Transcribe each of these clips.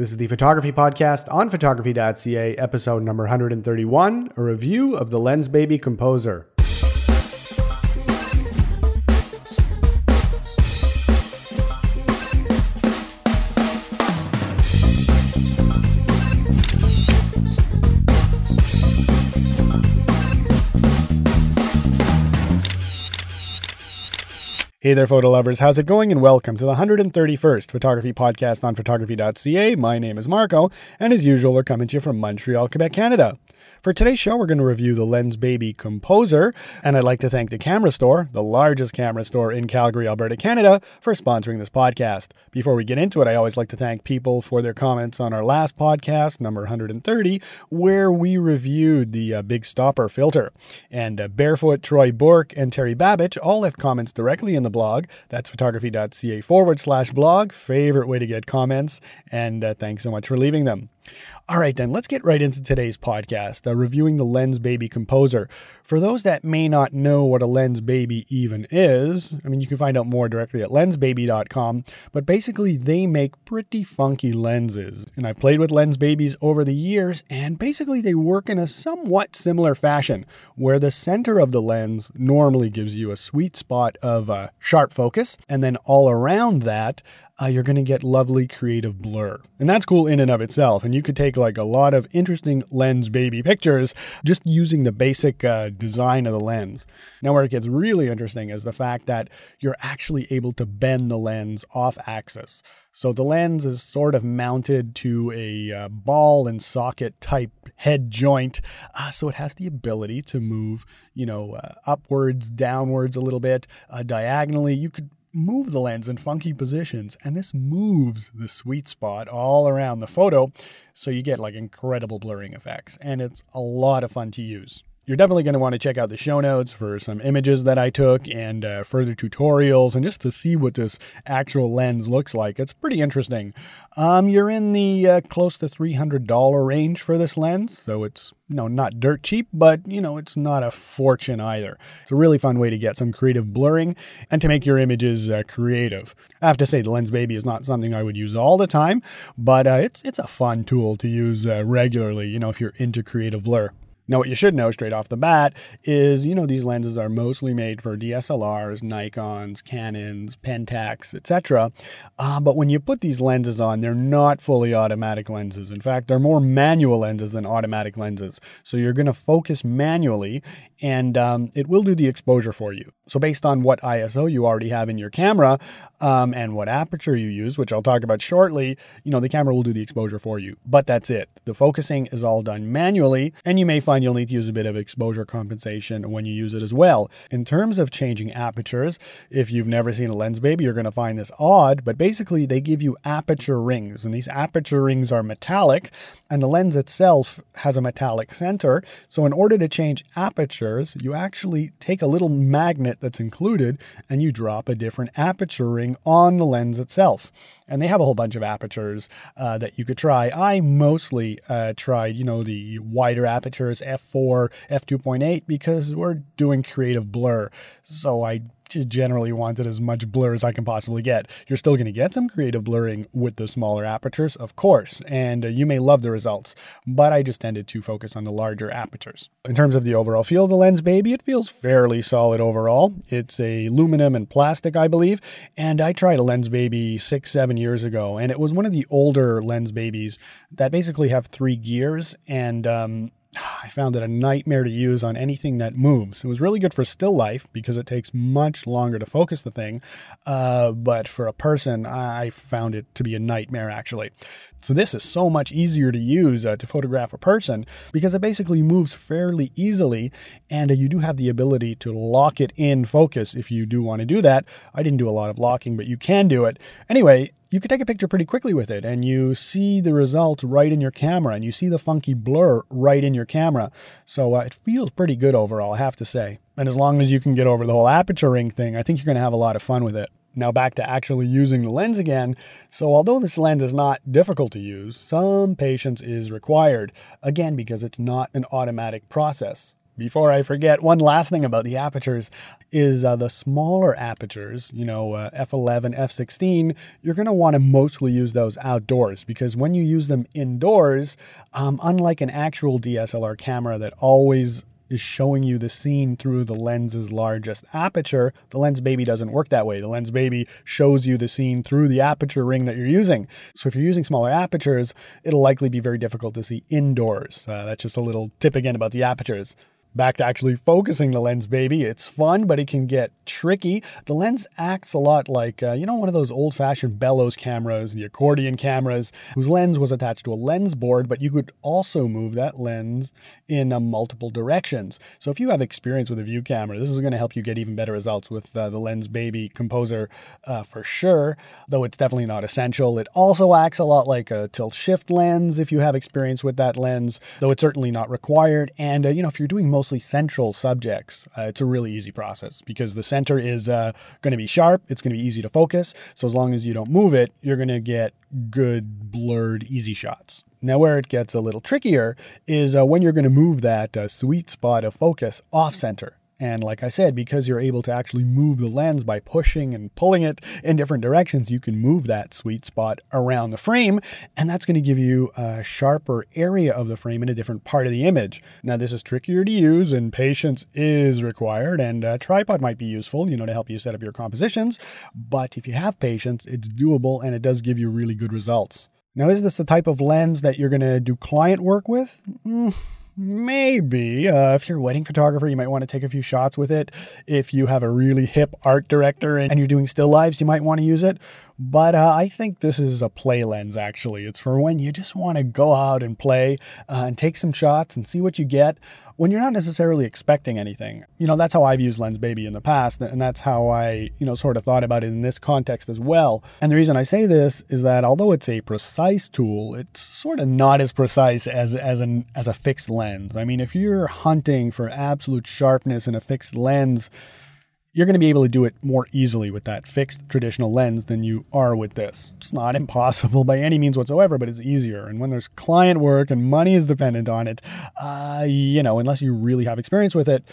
This is the Photography Podcast on photography.ca, episode number 131, a review of the Lensbaby Composer. Hey there, photo lovers. How's it going? And welcome to the 131st Photography Podcast on photography.ca. My name is Marco, and as usual, we're coming to you from Montreal, Quebec, Canada. For today's show, we're going to review the Lensbaby Composer, and I'd like to thank the Camera Store, the largest camera store in Calgary, Alberta, Canada, for sponsoring this podcast. Before we get into it, I always like to thank people for their comments on our last podcast, number 130, where we reviewed the uh, Big Stopper filter. And uh, Barefoot, Troy Bork, and Terry Babbage all left comments directly in the blog. That's photography.ca forward slash blog. Favorite way to get comments, and uh, thanks so much for leaving them. All right, then, let's get right into today's podcast, uh, reviewing the Lensbaby Composer. For those that may not know what a Lensbaby even is, I mean, you can find out more directly at lensbaby.com, but basically, they make pretty funky lenses. And I've played with Lensbabies over the years, and basically, they work in a somewhat similar fashion, where the center of the lens normally gives you a sweet spot of uh, sharp focus, and then all around that, uh, you're going to get lovely creative blur. And that's cool in and of itself. And you could take like a lot of interesting Lensbaby pictures just using the basic uh, design of the lens. Now, where it gets really interesting is the fact that you're actually able to bend the lens off axis. So the lens is sort of mounted to a uh, ball and socket type head joint. Uh, so it has the ability to move, you know, uh, upwards, downwards a little bit, uh, diagonally. You could move the lens in funky positions and this moves the sweet spot all around the photo so you get like incredible blurring effects and it's a lot of fun to use you're definitely going to want to check out the show notes for some images that I took and uh, further tutorials and just to see what this actual lens looks like. It's pretty interesting. Um, you're in the uh, close to $300 range for this lens, so it's you know not dirt cheap, but you know it's not a fortune either. It's a really fun way to get some creative blurring and to make your images uh, creative. I have to say the Lensbaby is not something I would use all the time, but uh, it's it's a fun tool to use uh, regularly. You know if you're into creative blur. Now, what you should know straight off the bat is, you know, these lenses are mostly made for DSLRs, Nikons, Canons, Pentax, etc. Uh, but when you put these lenses on, they're not fully automatic lenses. In fact, they're more manual lenses than automatic lenses. So you're going to focus manually, and um, it will do the exposure for you. So based on what ISO you already have in your camera um, and what aperture you use, which I'll talk about shortly, you know, the camera will do the exposure for you. But that's it. The focusing is all done manually, and you may find you'll need to use a bit of exposure compensation when you use it as well. In terms of changing apertures, if you've never seen a Lensbaby, you're going to find this odd, but basically they give you aperture rings, and these aperture rings are metallic, and the lens itself has a metallic center. So in order to change apertures, you actually take a little magnet that's included and you drop a different aperture ring on the lens itself. And they have a whole bunch of apertures uh, that you could try. I mostly uh, tried, you know, the wider apertures f4, f2.8 because we're doing creative blur. So I just generally wanted as much blur as I can possibly get. You're still going to get some creative blurring with the smaller apertures, of course, and uh, you may love the results, but I just tended to focus on the larger apertures. In terms of the overall feel of the lens, baby, it feels fairly solid overall. It's a aluminum and plastic, I believe, and I tried a Lensbaby six, seven years ago, and it was one of the older Lensbabies that basically have three gears, and um, I found it a nightmare to use on anything that moves. It was really good for still life because it takes much longer to focus the thing. Uh, but for a person, I found it to be a nightmare actually. So this is so much easier to use uh, to photograph a person because it basically moves fairly easily and uh, you do have the ability to lock it in focus if you do want to do that. I didn't do a lot of locking, but you can do it. Anyway, you could take a picture pretty quickly with it and you see the results right in your camera and you see the funky blur right in your camera. So uh, it feels pretty good overall, I have to say. And as long as you can get over the whole aperture ring thing, I think you're going to have a lot of fun with it. Now back to actually using the lens again. So although this lens is not difficult to use, some patience is required. Again, because it's not an automatic process. Before I forget, one last thing about the apertures is uh, the smaller apertures, you know, uh, f11, f16, you're going to want to mostly use those outdoors because when you use them indoors, um, unlike an actual DSLR camera that always is showing you the scene through the lens's largest aperture. The Lensbaby doesn't work that way. The Lensbaby shows you the scene through the aperture ring that you're using. So if you're using smaller apertures, it'll likely be very difficult to see indoors. Uh, that's just a little tip again about the apertures. Back to actually focusing the lens, baby. It's fun, but it can get tricky. The lens acts a lot like, uh, you know, one of those old fashioned bellows cameras, the accordion cameras, whose lens was attached to a lens board, but you could also move that lens in uh, multiple directions. So if you have experience with a view camera, this is going to help you get even better results with uh, the Lensbaby Composer uh, for sure, though it's definitely not essential. It also acts a lot like a tilt shift lens if you have experience with that lens, though it's certainly not required. And, uh, you know, if you're doing mostly central subjects, uh, it's a really easy process because the center is uh, going to be sharp. It's going to be easy to focus. So as long as you don't move it, you're going to get good blurred easy shots. Now, where it gets a little trickier is uh, when you're going to move that uh, sweet spot of focus off center. And like I said, because you're able to actually move the lens by pushing and pulling it in different directions, you can move that sweet spot around the frame. And that's going to give you a sharper area of the frame in a different part of the image. Now, this is trickier to use and patience is required. And a tripod might be useful, you know, to help you set up your compositions. But if you have patience, it's doable and it does give you really good results. Now, is this the type of lens that you're going to do client work with? Mm Maybe. Uh, if you're a wedding photographer, you might want to take a few shots with it. If you have a really hip art director and, and you're doing still lives, you might want to use it. But uh, I think this is a play lens, actually. It's for when you just want to go out and play uh, and take some shots and see what you get when you're not necessarily expecting anything. You know, that's how I've used Lensbaby in the past, and that's how I, you know, sort of thought about it in this context as well. And the reason I say this is that although it's a precise tool, it's sort of not as precise as, as, an, as a fixed lens. I mean, if you're hunting for absolute sharpness in a fixed lens, you're going to be able to do it more easily with that fixed traditional lens than you are with this. It's not impossible by any means whatsoever, but it's easier. And when there's client work and money is dependent on it, uh, you know, unless you really have experience with it,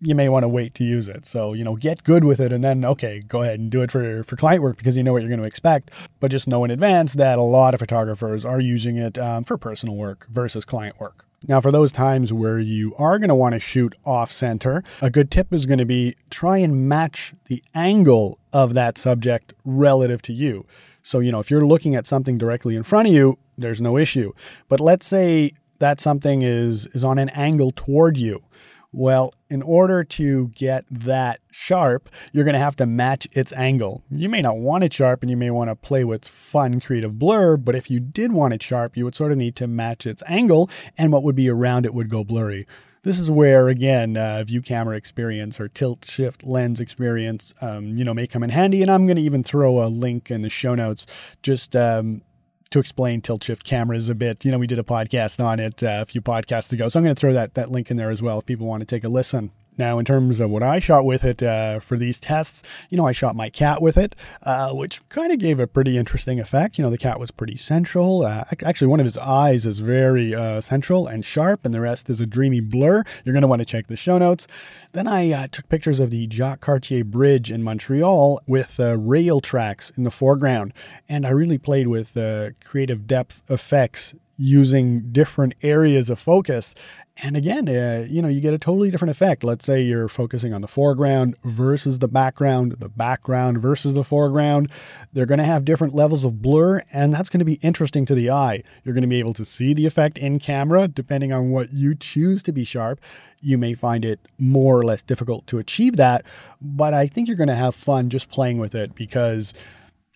you may want to wait to use it. So, you know, get good with it and then, okay, go ahead and do it for, for client work because you know what you're going to expect. But just know in advance that a lot of photographers are using it um, for personal work versus client work. Now, for those times where you are going to want to shoot off center, a good tip is going to be try and match the angle of that subject relative to you. So, you know, if you're looking at something directly in front of you, there's no issue. But let's say that something is is on an angle toward you. Well, in order to get that sharp, you're going to have to match its angle. You may not want it sharp and you may want to play with fun creative blur, but if you did want it sharp, you would sort of need to match its angle and what would be around it would go blurry. This is where, again, uh, view camera experience or tilt shift lens experience, um, you know, may come in handy. And I'm going to even throw a link in the show notes just um, to explain tilt shift cameras a bit. You know, we did a podcast on it uh, a few podcasts ago, so I'm going to throw that that link in there as well if people want to take a listen. Now, in terms of what I shot with it uh, for these tests, you know, I shot my cat with it, uh, which kind of gave a pretty interesting effect. You know, the cat was pretty central. Uh, actually, one of his eyes is very uh, central and sharp, and the rest is a dreamy blur. You're going to want to check the show notes. Then I uh, took pictures of the Jacques Cartier Bridge in Montreal with uh, rail tracks in the foreground, and I really played with creative depth effects using different areas of focus and again, uh, you know, you get a totally different effect. Let's say you're focusing on the foreground versus the background, the background versus the foreground. They're going to have different levels of blur, and that's going to be interesting to the eye. You're going to be able to see the effect in camera depending on what you choose to be sharp. You may find it more or less difficult to achieve that, but I think you're going to have fun just playing with it because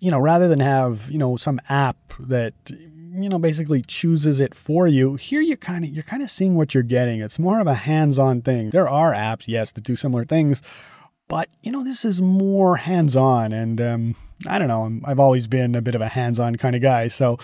you know, rather than have, you know, some app that you know basically chooses it for you here you kind of you're kind of seeing what you're getting. It's more of a hands-on thing. There are apps yes that do similar things but you know this is more hands-on and um, i don't know i've always been a bit of a hands-on kind of guy so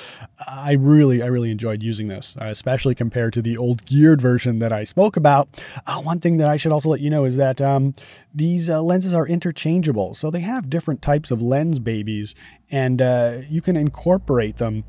i really i really enjoyed using this uh, especially compared to the old geared version that i spoke about. Uh, one thing that i should also let you know is that um, these uh, lenses are interchangeable so they have different types of Lensbabies and uh, you can incorporate them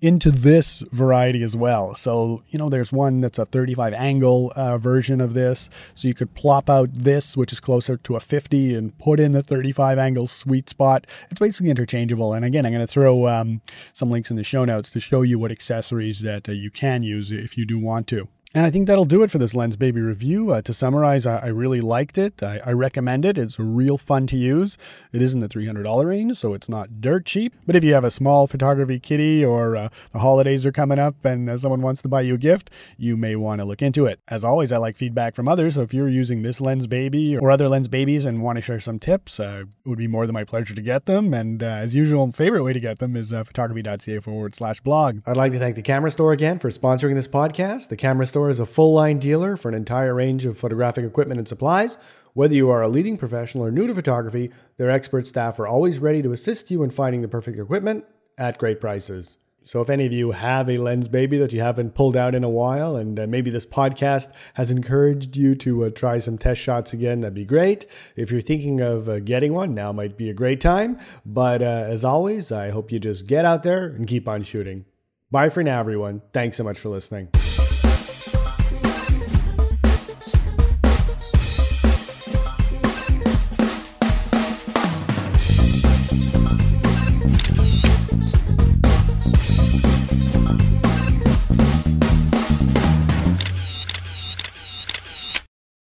into this variety as well. So, you know, there's one that's a 35 angle uh, version of this. So you could plop out this, which is closer to a 50, and put in the 35 angle sweet spot. It's basically interchangeable. And again, I'm going to throw um, some links in the show notes to show you what accessories that uh, you can use if you do want to. And I think that'll do it for this Lensbaby review. Uh, to summarize, I, I, really liked it. I, I, recommend it. It's real fun to use. It is in the $300 range, so it's not dirt cheap. But if you have a small photography kitty or uh, the holidays are coming up and uh, someone wants to buy you a gift, you may want to look into it. As always, I like feedback from others. So if you're using this Lensbaby or other Lensbabies and want to share some tips, uh, it would be more than my pleasure to get them. And uh, as usual, my favorite way to get them is uh, photography.ca forward slash blog. I'd like to thank the Camera Store again for sponsoring this podcast. The Camera Store is a full line dealer for an entire range of photographic equipment and supplies. Whether you are a leading professional or new to photography, their expert staff are always ready to assist you in finding the perfect equipment at great prices. So, if any of you have a Lensbaby that you haven't pulled out in a while, and uh, maybe this podcast has encouraged you to uh, try some test shots again, that'd be great. If you're thinking of uh, getting one, now might be a great time. But uh, as always, I hope you just get out there and keep on shooting. Bye for now, everyone. Thanks so much for listening.